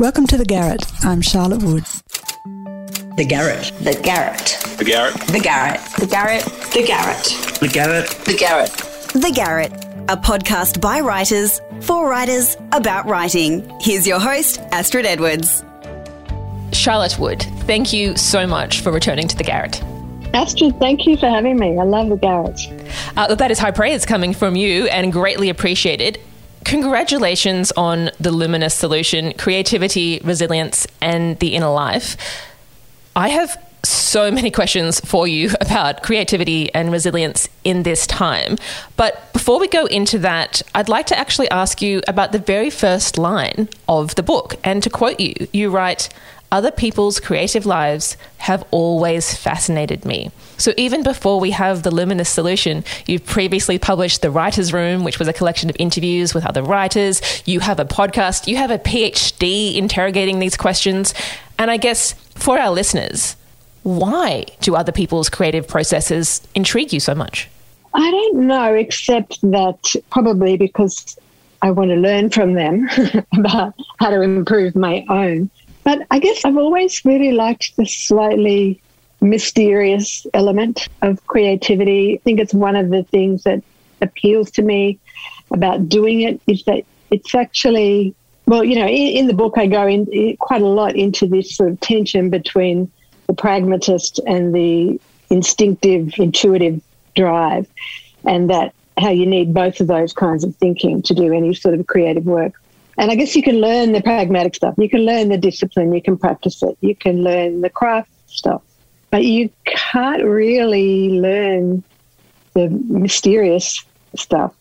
Welcome to The Garret. I'm Charlotte Wood. The Garret. The Garret. The Garret. The Garret. The Garret. The Garret. The Garret. The Garret. The Garret, a podcast by writers, for writers, about writing. Here's your host, Astrid Edwards. Charlotte Wood, thank you so much for returning to The Garret. Astrid, thank you for having me. I love The Garret. Uh, that is high praise coming from you and greatly appreciated. Congratulations on the luminous solution, creativity, resilience, and the inner life. I have so many questions for you about creativity and resilience in this time. But before we go into that, I'd like to actually ask you about the very first line of the book. And to quote you, you write, other people's creative lives have always fascinated me. So, even before we have the Luminous solution, you've previously published The Writer's Room, which was a collection of interviews with other writers. You have a podcast, you have a PhD interrogating these questions. And I guess for our listeners, why do other people's creative processes intrigue you so much? I don't know, except that probably because I want to learn from them about how to improve my own. But I guess I've always really liked the slightly mysterious element of creativity. I think it's one of the things that appeals to me about doing it is that it's actually, well, you know, in, in the book, I go in, in quite a lot into this sort of tension between the pragmatist and the instinctive, intuitive drive, and that how you need both of those kinds of thinking to do any sort of creative work. And I guess you can learn the pragmatic stuff. You can learn the discipline. You can practice it. You can learn the craft stuff. But you can't really learn the mysterious stuff.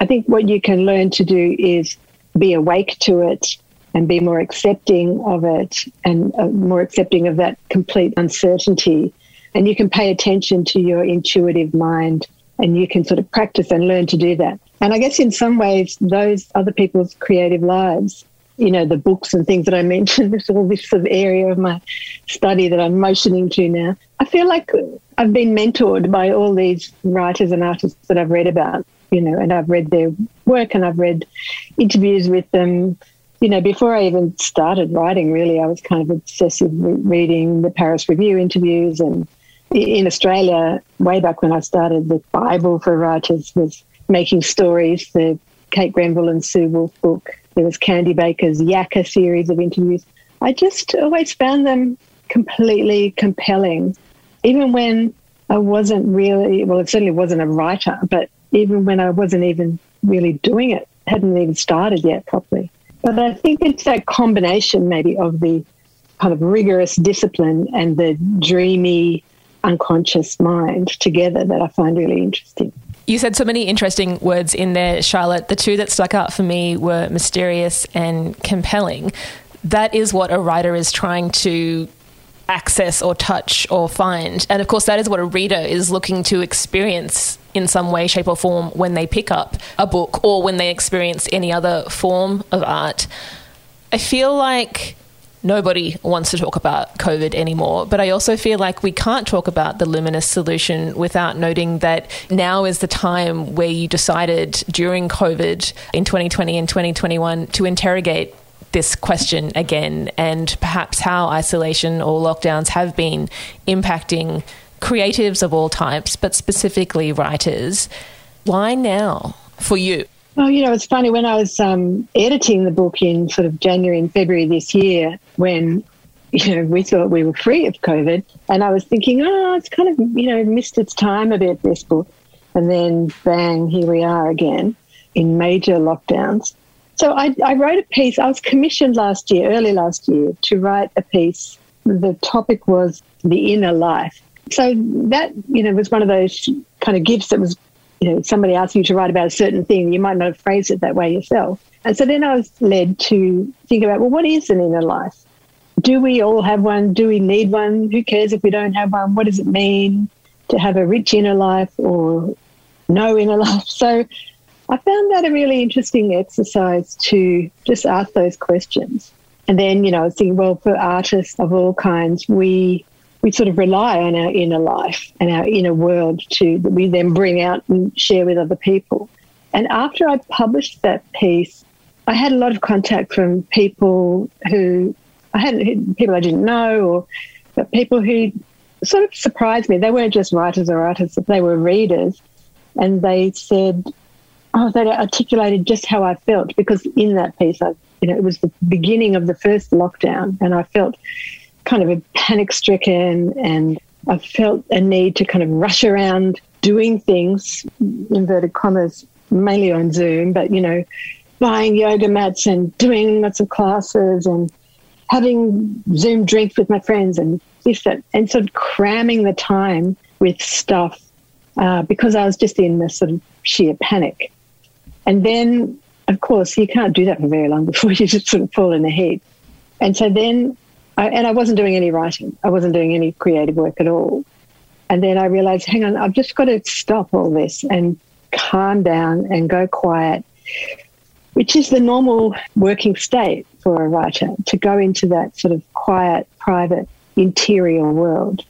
I think what you can learn to do is be awake to it and be more accepting of it and uh, more accepting of that complete uncertainty. And you can pay attention to your intuitive mind and you can sort of practice and learn to do that. And I guess in some ways, those other people's creative lives, you know, the books and things that I mentioned, this all this sort of area of my study that I'm motioning to now. I feel like I've been mentored by all these writers and artists that I've read about, you know, and I've read their work and I've read interviews with them. You know, before I even started writing, really, I was kind of obsessive reading the Paris Review interviews. And in Australia, way back when I started, the Bible for writers was making stories, the Kate Grenville and Sue Woolfe book. There was Candy Baker's Yacker series of interviews. I just always found them completely compelling, even when I wasn't really, well, it certainly wasn't a writer, but even when I wasn't even really doing it, hadn't even started yet properly. But I think it's that combination maybe of the kind of rigorous discipline and the dreamy, unconscious mind together that I find really interesting. You said so many interesting words in there, Charlotte. The two that stuck out for me were mysterious and compelling. That is what a writer is trying to access or touch or find. And of course, that is what a reader is looking to experience in some way, shape, or form when they pick up a book or when they experience any other form of art. I feel like nobody wants to talk about COVID anymore. But I also feel like we can't talk about the luminous solution without noting that now is the time where you decided during COVID in 2020 and 2021 to interrogate this question again and perhaps how isolation or lockdowns have been impacting creatives of all types, but specifically writers. Why now for you? Well, you know, it's funny when I was um, editing the book in sort of January and February this year, when you know we thought we were free of COVID, and I was thinking, oh, it's kind of you know missed its time a bit this book, and then bang, here we are again in major lockdowns. So I, I wrote a piece. I was commissioned last year, early last year, to write a piece. The topic was the inner life. So that you know was one of those kind of gifts that was you know, somebody asks you to write about a certain thing, you might not have phrased it that way yourself. And so then I was led to think about, well, what is an inner life? Do we all have one? Do we need one? Who cares if we don't have one? What does it mean to have a rich inner life or no inner life? So I found that a really interesting exercise to just ask those questions. And then, you know, I was thinking, well, for artists of all kinds, we we sort of rely on our inner life and our inner world to that we then bring out and share with other people. And after I published that piece, I had a lot of contact from people who I hadn't people I didn't know, or but people who sort of surprised me. They weren't just writers or artists; they were readers, and they said, "Oh, they articulated just how I felt." Because in that piece, I, you know, it was the beginning of the first lockdown, and I felt kind of a panic stricken, and I felt a need to kind of rush around doing things, inverted commas, mainly on Zoom, but you know, buying yoga mats and doing lots of classes and having Zoom drinks with my friends and this, that, and sort of cramming the time with stuff uh, because I was just in this sort of sheer panic. And then, of course, you can't do that for very long before you just sort of fall in a heap. And so then, I, and I wasn't doing any writing, I wasn't doing any creative work at all. And then I realized, hang on, I've just got to stop all this and calm down and go quiet which is the normal working state for a writer to go into that sort of quiet, private, interior world.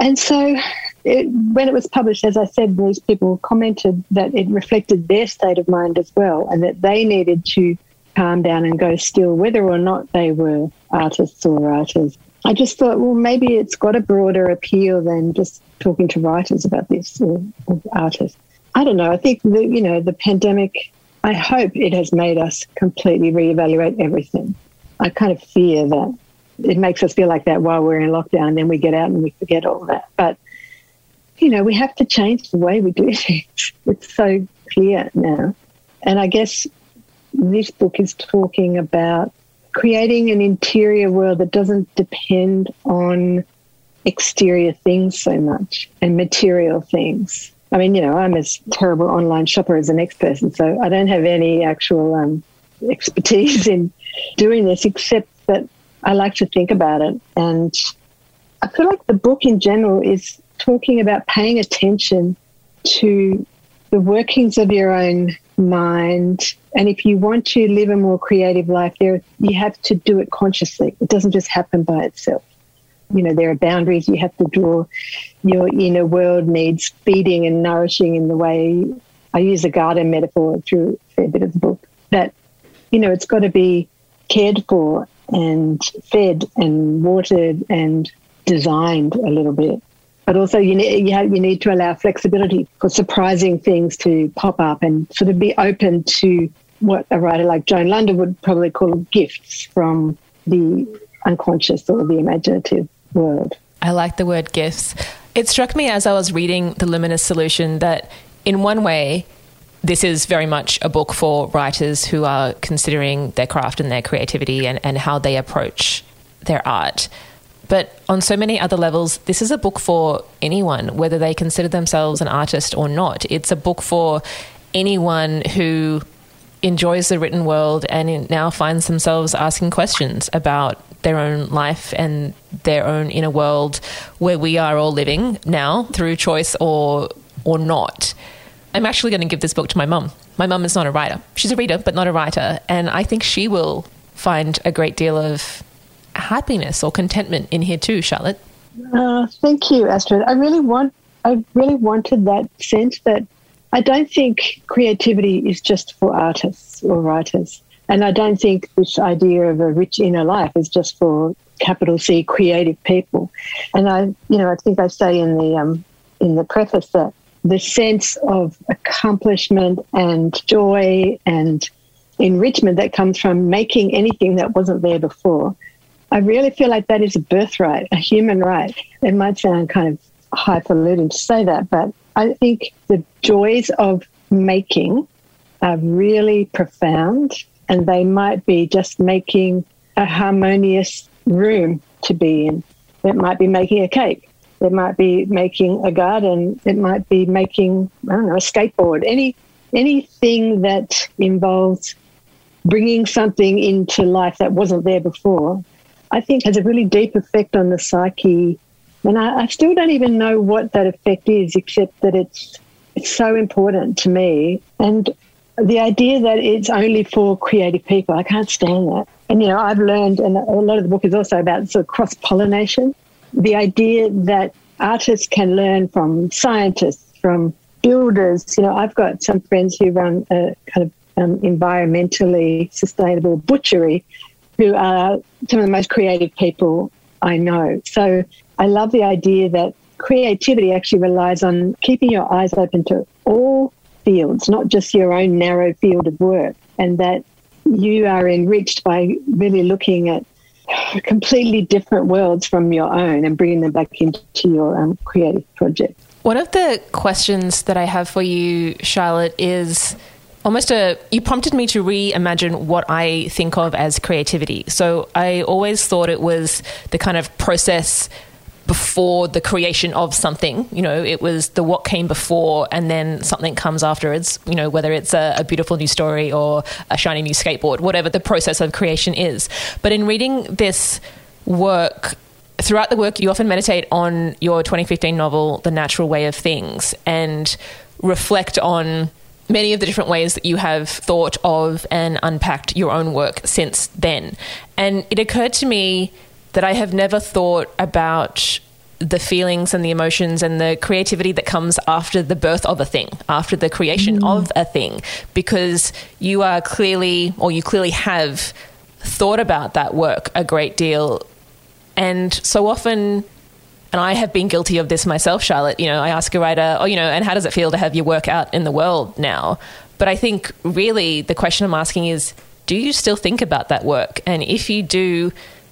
And so it, when it was published, as I said, these people commented that it reflected their state of mind as well and that they needed to calm down and go still, whether or not they were artists or writers. I just thought, well, maybe it's got a broader appeal than just talking to writers about this or, or artists. I don't know. I think the, you know the pandemic I hope it has made us completely reevaluate everything. I kind of fear that it makes us feel like that while we're in lockdown, then we get out and we forget all that. But you know, we have to change the way we do things. It's so clear now, and I guess this book is talking about creating an interior world that doesn't depend on exterior things so much and material things. I mean, you know, I'm as terrible online shopper as the next person, so I don't have any actual um, expertise in doing this, except that I like to think about it. And I feel like the book in general is talking about paying attention to the workings of your own mind. And if you want to live a more creative life, there you have to do it consciously. It doesn't just happen by itself you know there are boundaries you have to draw your inner world needs feeding and nourishing in the way i use a garden metaphor through a fair bit of the book that you know it's got to be cared for and fed and watered and designed a little bit but also you need, you, have, you need to allow flexibility for surprising things to pop up and sort of be open to what a writer like Joan London would probably call gifts from the unconscious or the imaginative world. I like the word gifts. It struck me as I was reading The Luminous Solution that, in one way, this is very much a book for writers who are considering their craft and their creativity and, and how they approach their art. But on so many other levels, this is a book for anyone, whether they consider themselves an artist or not. It's a book for anyone who enjoys the written world and now finds themselves asking questions about their own life and their own inner world where we are all living now through choice or or not. I'm actually going to give this book to my mum. My mum is not a writer. She's a reader, but not a writer. And I think she will find a great deal of happiness or contentment in here too, Charlotte. Uh, thank you, Astrid. I really want, I really wanted that sense that I don't think creativity is just for artists or writers. And I don't think this idea of a rich inner life is just for capital C creative people. And I, you know, I think I say in the um, in the preface that the sense of accomplishment and joy and enrichment that comes from making anything that wasn't there before. I really feel like that is a birthright, a human right. It might sound kind of highfalutin to say that, but I think the joys of making are really profound, and they might be just making a harmonious room to be in. It might be making a cake. It might be making a garden. It might be making I don't know a skateboard. Any anything that involves bringing something into life that wasn't there before, I think has a really deep effect on the psyche and I, I still don't even know what that effect is, except that it's it's so important to me. And the idea that it's only for creative people, I can't stand that. And you know, I've learned, and a lot of the book is also about sort of cross pollination. The idea that artists can learn from scientists, from builders. You know, I've got some friends who run a kind of um, environmentally sustainable butchery, who are some of the most creative people I know. So I love the idea that creativity actually relies on keeping your eyes open to all fields, not just your own narrow field of work, and that you are enriched by really looking at completely different worlds from your own and bringing them back into your um, creative project. One of the questions that I have for you, Charlotte, is almost a you prompted me to reimagine what I think of as creativity. So I always thought it was the kind of process before the creation of something. You know, it was the what came before and then something comes afterwards, you know, whether it's a, a, beautiful new story or a shiny new skateboard, whatever the process of creation is. But in reading this work, throughout the work, you often meditate on your 2015 novel, The Natural Way of Things, and reflect on many of the different ways that you have thought of and unpacked your own work since then. And it occurred to me that I have never thought about the feelings and the emotions and the creativity that comes after the birth of a thing, after the creation mm. of a thing, because you are clearly, or you clearly have thought about that work a great deal. And so often and I have been guilty of this myself, Charlotte. You know, I ask a writer, oh, you know, and how does it feel to have your work out in the world now? But I think really the question I'm asking is, do you still think about that work? And if you do,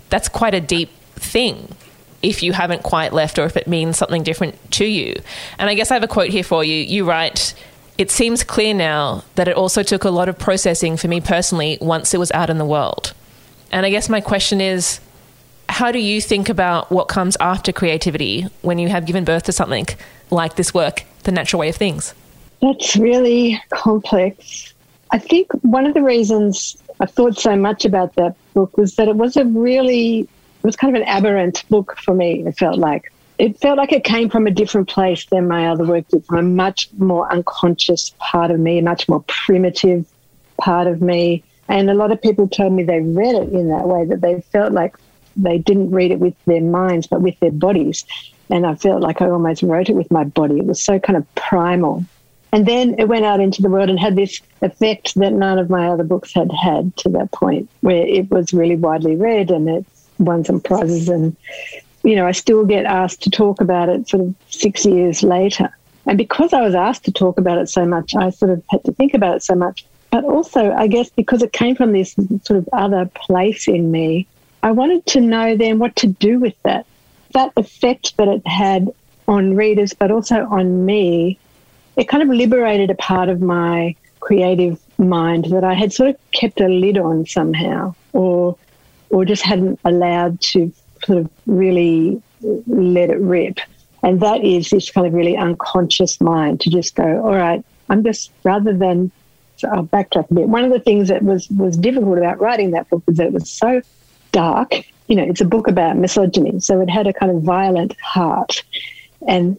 that's quite a deep thing if you haven't quite left or if it means something different to you. And I guess I have a quote here for you. You write, it seems clear now that it also took a lot of processing for me personally once it was out in the world. And I guess my question is how do you think about what comes after creativity when you have given birth to something like this work, The Natural Way of Things? That's really complex. I think one of the reasons I thought so much about that book was that it was a really, it was kind of an aberrant book for me, it felt like. It felt like it came from a different place than my other work did, from a much more unconscious part of me, a much more primitive part of me. And a lot of people told me they read it in that way, that they felt like they didn't read it with their minds, but with their bodies. And I felt like I almost wrote it with my body. It was so kind of primal. And then it went out into the world and had this effect that none of my other books had had to that point, where it was really widely read and it won some prizes. And, you know, I still get asked to talk about it sort of six years later. And because I was asked to talk about it so much, I sort of had to think about it so much. But also, I guess because it came from this sort of other place in me, I wanted to know then what to do with that. That effect that it had on readers, but also on me, it kind of liberated a part of my creative mind that I had sort of kept a lid on somehow, or or just hadn't allowed to sort of really let it rip. And that is this kind of really unconscious mind to just go, all right, I'm just rather than so I'll backtrack a bit. One of the things that was was difficult about writing that book was that it was so dark. You know, it's a book about misogyny, so it had a kind of violent heart. And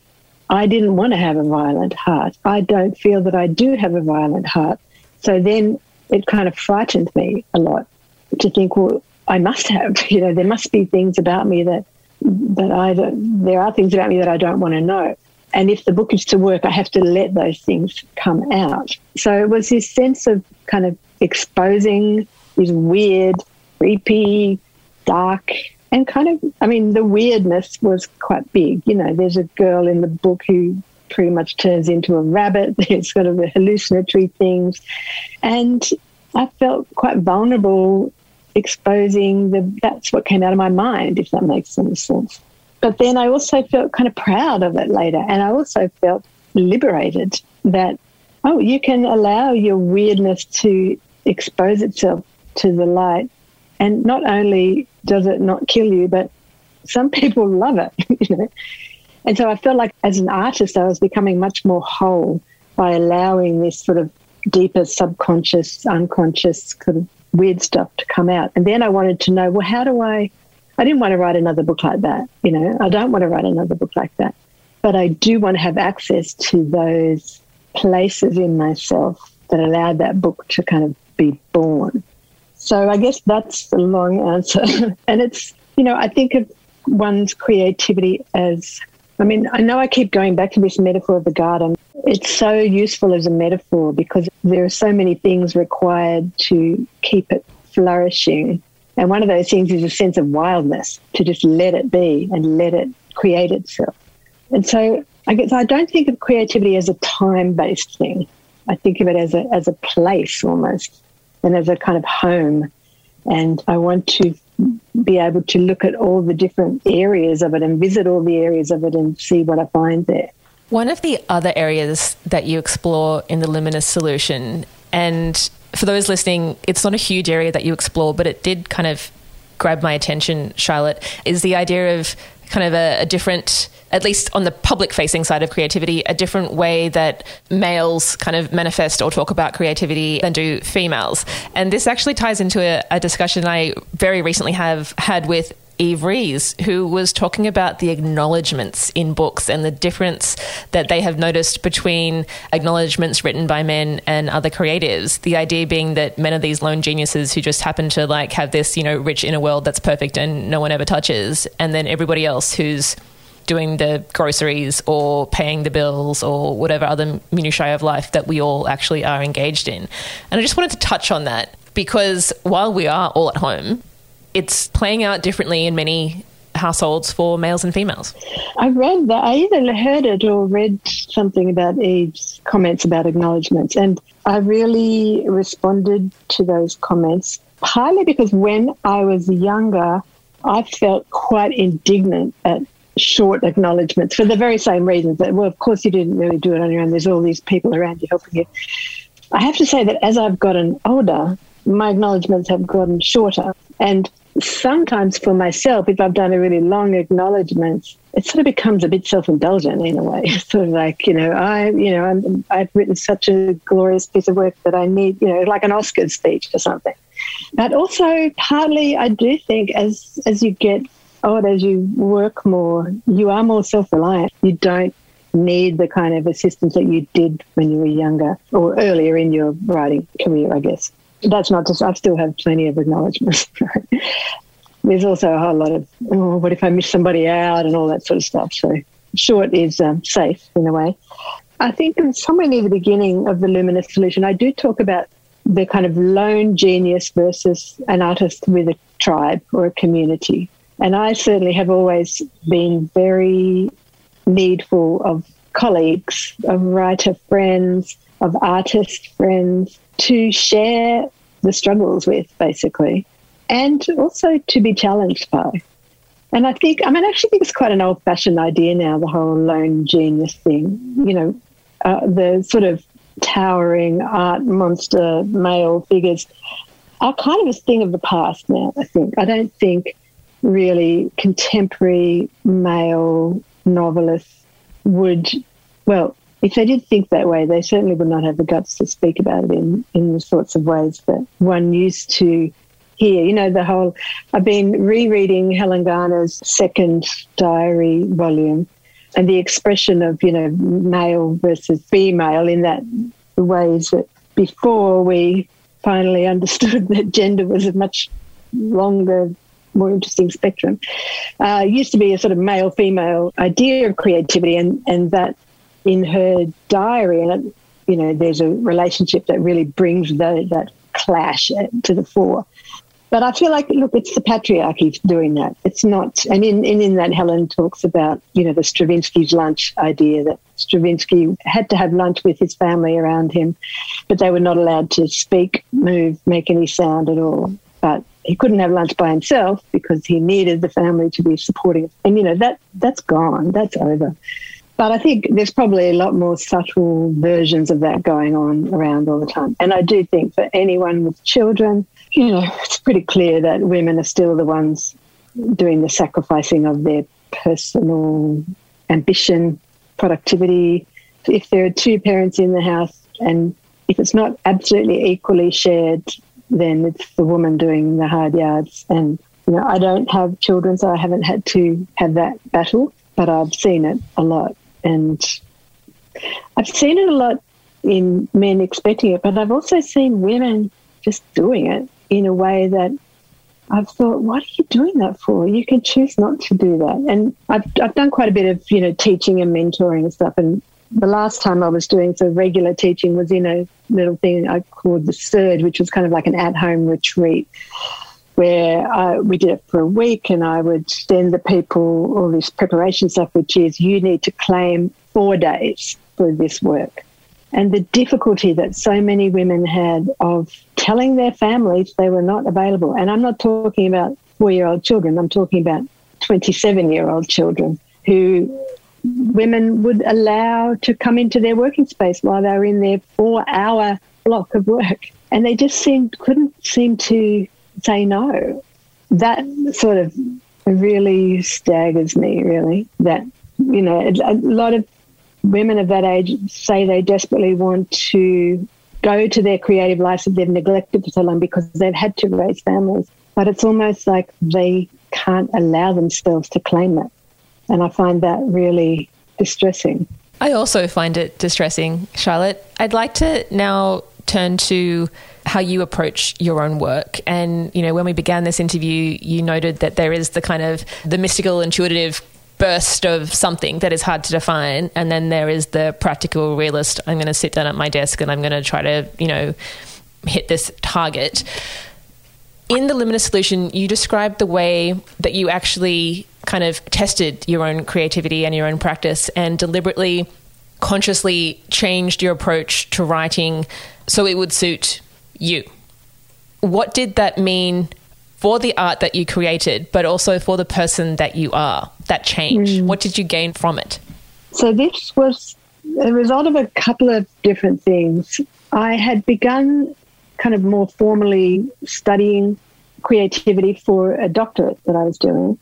I didn't want to have a violent heart. I don't feel that I do have a violent heart. So then it kind of frightened me a lot to think, well, I must have. You know, there must be things about me that that I don't, there are things about me that I don't want to know. And if the book is to work, I have to let those things come out. So it was this sense of kind of exposing these weird creepy, dark, and kind of, I mean, the weirdness was quite big. You know, there's a girl in the book who pretty much turns into a rabbit. There's sort of hallucinatory things. And I felt quite vulnerable exposing the, that's what came out of my mind, if that makes any sense. But then I also felt kind of proud of it later. And I also felt liberated that, oh, you can allow your weirdness to expose itself to the light and not only does it not kill you, but some people love it. You know? And so I felt like as an artist, I was becoming much more whole by allowing this sort of deeper subconscious, unconscious kind of weird stuff to come out. And then I wanted to know, well, how do I? I didn't want to write another book like that. You know, I don't want to write another book like that. But I do want to have access to those places in myself that allowed that book to kind of be born. So I guess that's the long answer. and it's, you know, I think of one's creativity as, I mean, I know I keep going back to this metaphor of the garden. it's so useful as a metaphor because there are so many things required to keep it flourishing. And one of those things is a sense of wildness to just let it be and let it create itself. And so I guess I don't think of creativity as a time based thing. I think of it as a, as a place almost and as a kind of home. And I want to be able to look at all the different areas of it and visit all the areas of it and see what I find there. One of the other areas that you explore in the Luminous solution, and for those listening, it's not a huge area that you explore, but it did kind of grab my attention, Charlotte, is the idea of kind of a, a different at least on the public facing side of creativity, a different way that males kind of manifest or talk about creativity than do females. And this actually ties into a, a discussion I very recently have had with Eve Rees, who was talking about the acknowledgements in books and the difference that they have noticed between acknowledgements written by men and other creatives. The idea being that men are these lone geniuses who just happen to like have this, you know, rich inner world that's perfect and no one ever touches, and then everybody else who's doing the groceries or paying the bills or whatever other minutiae of life that we all actually are engaged in. And I just wanted to touch on that because while we are all at home, it's playing out differently in many households for males and females. I read that, I either heard it or read something about Eve's comments about acknowledgements. And I really responded to those comments, partly because when I was younger, I felt quite indignant at short acknowledgements for the very same reasons that, well, of course, you didn't really do it on your own. There's all these people around you helping you. I have to say that as I've gotten older, my acknowledgements have gotten shorter. And sometimes for myself, if I've done a really long acknowledgement, it sort of becomes a bit self-indulgent in a way. sort of like, you know, I, you know, I'm, I've written such a glorious piece of work that I need, you know, like an Oscar speech or something. But also, partly, I do think as as you get oh, as you work more, you are more self reliant. You don't need the kind of assistance that you did when you were younger or earlier in your writing career, I guess. That's not to I still have plenty of acknowledgements. There's also a whole lot of, oh, what if I miss somebody out and all that sort of stuff. So short is um, safe in a way. I think somewhere near the beginning of the Luminous Solution, I do talk about the kind of lone genius versus an artist with a tribe or a community. And I certainly have always been very needful of colleagues, of writer friends, of artist friends to share the struggles with, basically, and also to be challenged by. And I think, I mean, I actually think it's quite an old fashioned idea now, the whole lone genius thing. You know, uh, the sort of towering art monster male figures are kind of a thing of the past now, I think. I don't think really contemporary male novelists would, well, if they did think that way, they certainly would not have the guts to speak about it in, in the sorts of ways that one used to hear. You know, the whole, I've been rereading Helen Garner's second diary volume and the expression of, you know, male versus female in that the ways that before we finally understood that gender was a much longer more interesting spectrum. Uh, used to be a sort of male female idea of creativity, and, and that in her diary, and it, you know, there's a relationship that really brings the, that clash to the fore. But I feel like, look, it's the patriarchy doing that. It's not, and in, in, in that, Helen talks about, you know, the Stravinsky's lunch idea that Stravinsky had to have lunch with his family around him, but they were not allowed to speak, move, make any sound at all. He couldn't have lunch by himself because he needed the family to be supporting. And you know that that's gone. That's over. But I think there's probably a lot more subtle versions of that going on around all the time. And I do think for anyone with children, you know, it's pretty clear that women are still the ones doing the sacrificing of their personal ambition, productivity. If there are two parents in the house and if it's not absolutely equally shared, then it's the woman doing the hard yards. And you know, I don't have children, so I haven't had to have that battle, but I've seen it a lot, and I've seen it a lot in men expecting it, but I've also seen women just doing it in a way that I've thought, what are you doing that for? You can choose not to do that. And I've, I've done quite a bit of, you know, teaching and mentoring and stuff. And the last time I was doing so regular teaching was in a little thing I called the Surge, which was kind of like an at home retreat where I, we did it for a week and I would send the people all this preparation stuff, which is you need to claim four days for this work. And the difficulty that so many women had of telling their families they were not available. And I'm not talking about four year old children, I'm talking about 27 year old children who women would allow to come into their working space while they were in their four hour block of work. And they just seemed, couldn't seem to say no. That sort of really staggers me, really. That, you know, a lot of women of that age say they desperately want to go to their creative lives that they've neglected for so long because they've had to raise families. But it's almost like they can't allow themselves to claim it. And I find that really distressing. I also find it distressing, Charlotte. I'd like to now turn to how you approach your own work. And, you know, when we began this interview, you noted that there is the kind of the mystical, intuitive burst of something that is hard to define. And then there is the practical realist. I'm going to sit down at my desk and I'm going to try to, you know, hit this target. In the Luminous Solution, you described the way that you actually kind of tested your own creativity and your own practice and deliberately, consciously changed your approach to writing so it would suit you. What did that mean for the art that you created, but also for the person that you are? That change. Mm. What did you gain from it? So this was a result of a couple of different things. I had begun kind of more formally studying creativity for a doctorate that I was doing.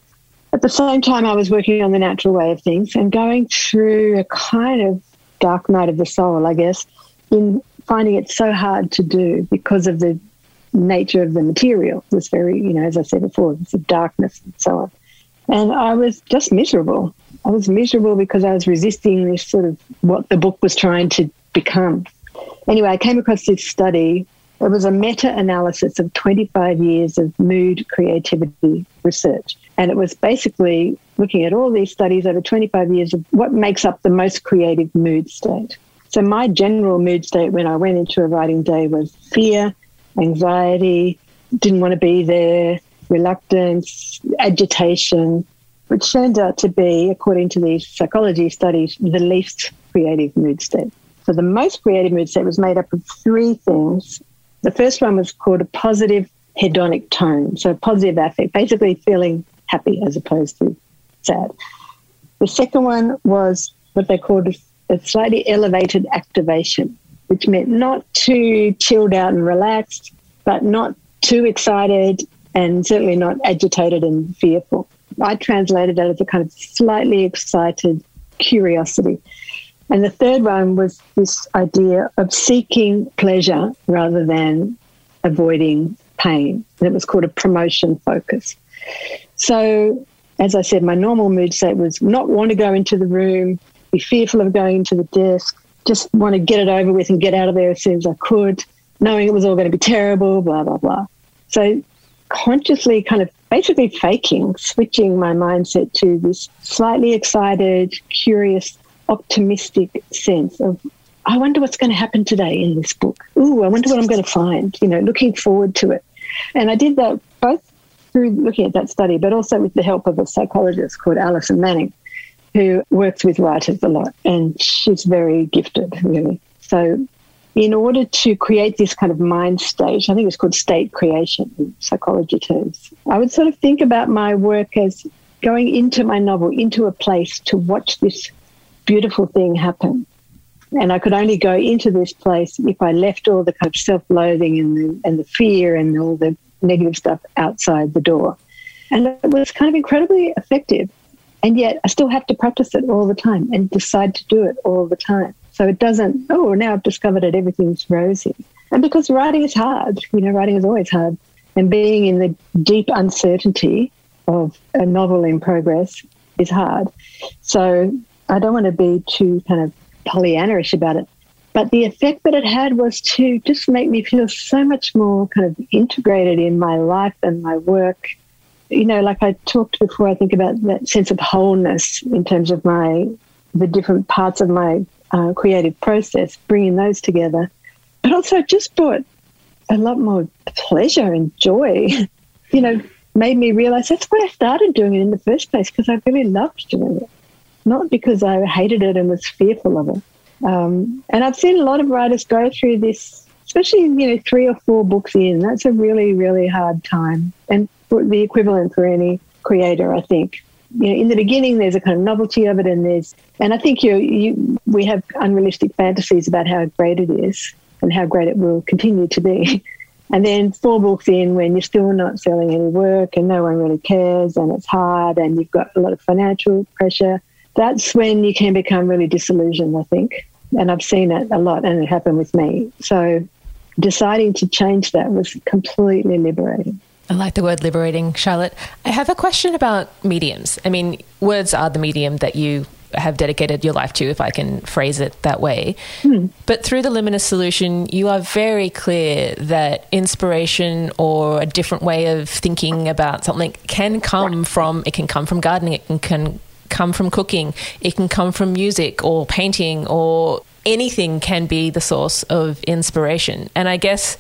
At the same time, I was working on the natural way of things and going through a kind of dark night of the soul, I guess, in finding it so hard to do because of the nature of the material. It was very, you know, as I said before, it's of darkness and so on. And I was just miserable. I was miserable because I was resisting this sort of what the book was trying to become. Anyway, I came across this study it was a meta analysis of 25 years of mood creativity research. And it was basically looking at all these studies over 25 years of what makes up the most creative mood state. So, my general mood state when I went into a writing day was fear, anxiety, didn't want to be there, reluctance, agitation, which turned out to be, according to these psychology studies, the least creative mood state. So, the most creative mood state was made up of three things the first one was called a positive hedonic tone, so positive affect, basically feeling happy as opposed to sad. The second one was what they called a slightly elevated activation, which meant not too chilled out and relaxed, but not too excited and certainly not agitated and fearful. I translated that as a kind of slightly excited curiosity. And the third one was this idea of seeking pleasure rather than avoiding pain. And it was called a promotion focus. So, as I said, my normal mood state was not want to go into the room, be fearful of going into the desk, just want to get it over with and get out of there as soon as I could, knowing it was all going to be terrible, blah, blah, blah. So, consciously kind of basically faking, switching my mindset to this slightly excited, curious optimistic sense of, I wonder what's going to happen today in this book. Ooh, I wonder what I'm going to find, you know, looking forward to it. And I did that both through looking at that study, but also with the help of a psychologist called Alison Manning, who works with writers a lot. And she's very gifted, really. So, in order to create this kind of mind state, I think it's called state creation in psychology terms, I would sort of think about my work as going into my novel, into a place to watch this beautiful thing happen. And I could only go into this place if I left all the kind of self loathing and the, and the fear and all the negative stuff outside the door. And it was kind of incredibly effective. And yet I still have to practice it all the time and decide to do it all the time. So it doesn't, oh, now I've discovered it, everything's rosy. And because writing is hard, you know, writing is always hard. And being in the deep uncertainty of a novel in progress is hard. So I don't want to be too kind of Pollyannish about it. But the effect that it had was to just make me feel so much more kind of integrated in my life and my work. You know, like I talked before, I think about that sense of wholeness in terms of my the different parts of my uh, creative process, bringing those together. But also, it just brought a lot more pleasure and joy. you know, made me realize that's why I started doing it in the first place because I really loved doing it, not because I hated it and was fearful of it. Um, and I've seen a lot of writers go through this, especially you know three or four books in. That's a really really hard time, and the equivalent for any creator, I think. You know, in the beginning, there's a kind of novelty of it, and there's, and I think you, you, we have unrealistic fantasies about how great it is and how great it will continue to be. And then four books in, when you're still not selling any work and no one really cares, and it's hard, and you've got a lot of financial pressure, that's when you can become really disillusioned, I think. And I've seen it a lot, and it happened with me. So deciding to change that was completely liberating. I like the word liberating, Charlotte. I have a question about mediums. I mean, words are the medium that you have dedicated your life to, if I can phrase it that way. Hmm. But through the Luminous solution, you are very clear that inspiration or a different way of thinking about something can come from, it can come from gardening, it can, can come from cooking, it can come from music or painting or anything can be the source of inspiration. And I guess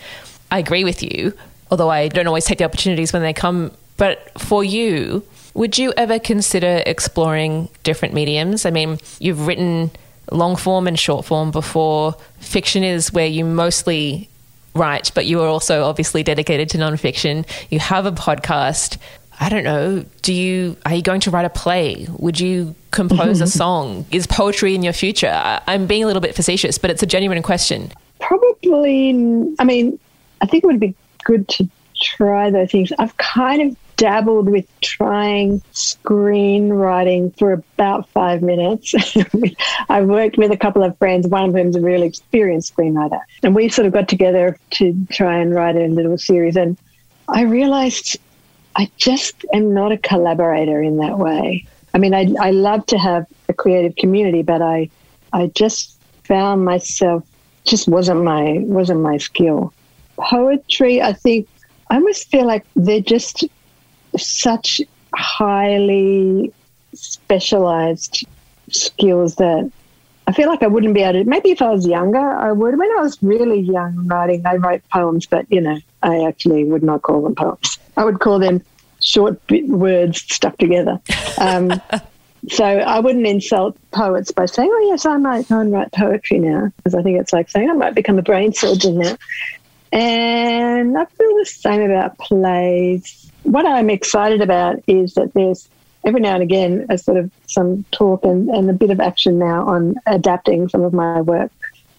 I agree with you, although I don't always take the opportunities when they come. But for you, would you ever consider exploring different mediums? I mean, you've written long form and short form before. Fiction is where you mostly write, but you are also obviously dedicated to nonfiction. You have a podcast. I don't know. Do you are you going to write a play? Would you compose a song? Is poetry in your future? I'm being a little bit facetious, but it's a genuine question. Probably. I mean, I think it would be good to try those things. I've kind of dabbled with trying screenwriting for about five minutes. I've worked with a couple of friends, one of whom's a really experienced screenwriter, and we sort of got together to try and write a little series. And I realized I just am not a collaborator in that way. I mean, I, I love to have a creative community, but I, I just found myself just wasn't my wasn't my skill. Poetry, I think, I almost feel like they're just such highly specialized skills that I feel like I wouldn't be able to. Maybe if I was younger, I would. When I was really young writing, I wrote poems, but you know, I actually would not call them poems. I would call them short words stuck together. Um, so I wouldn't insult poets by saying, "Oh yes, I might go and write poetry now," because I think it's like saying I might become a brain surgeon now. And I feel the same about plays what I'm excited about is that there's every now and again a sort of some talk and, and a bit of action now on adapting some of my work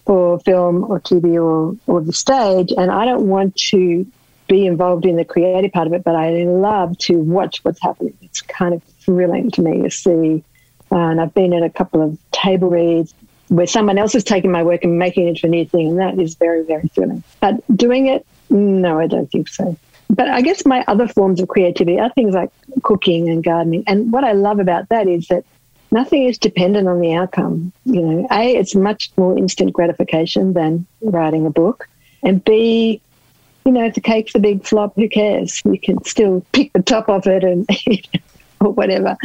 for film or TV or, or the stage. And I don't want to be involved in the creative part of it, but I love to watch what's happening. It's kind of thrilling to me to see. And I've been at a couple of table reads where someone else is taking my work and making it into a new thing, and that is very, very thrilling. But doing it, no, I don't think so but I guess my other forms of creativity are things like cooking and gardening. And what I love about that is that nothing is dependent on the outcome. You know, A, it's much more instant gratification than writing a book. And B, you know, if the cake's a big flop, who cares? You can still pick the top off it and or whatever.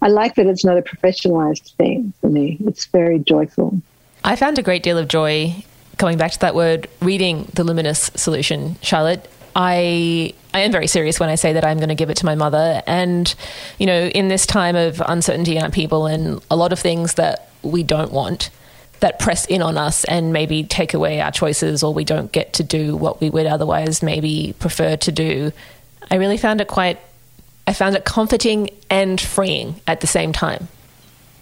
I like that it's not a professionalized thing for me. It's very joyful. I found a great deal of joy coming back to that word, reading the Luminous Solution, Charlotte. I I am very serious when I say that I'm going to give it to my mother. And, you know, in this time of uncertainty and upheaval and a lot of things that we don't want that press in on us and maybe take away our choices or we don't get to do what we would otherwise maybe prefer to do, I really found it quite, I found it comforting and freeing at the same time.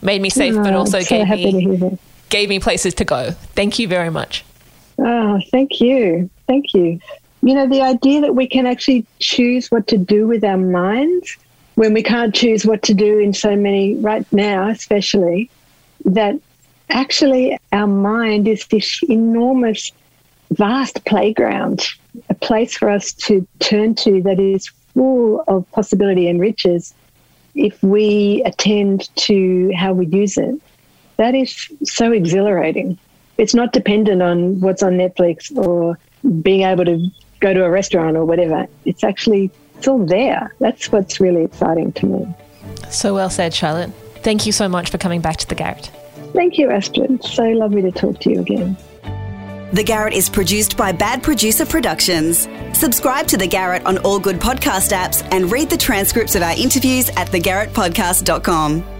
Made me safe, oh, but also so gave, me, gave me places to go. Thank you very much. Oh, thank you. Thank you you know, the idea that we can actually choose what to do with our minds when we can't choose what to do in so many, right now, especially, that actually our mind is this enormous, vast playground, a place for us to turn to that is full of possibility and riches if we attend to how we use it. That is so exhilarating. It's not dependent on what's on Netflix or being able to go to a restaurant or whatever. It's actually it's all there. That's what's really exciting to me. So well said, Charlotte. Thank you so much for coming back to the Garret. Thank you, Astrid. So lovely to talk to you again. The Garret is produced by Bad Producer Productions. Subscribe to The Garret on all good podcast apps and read the transcripts of our interviews at thegarretpodcast.com.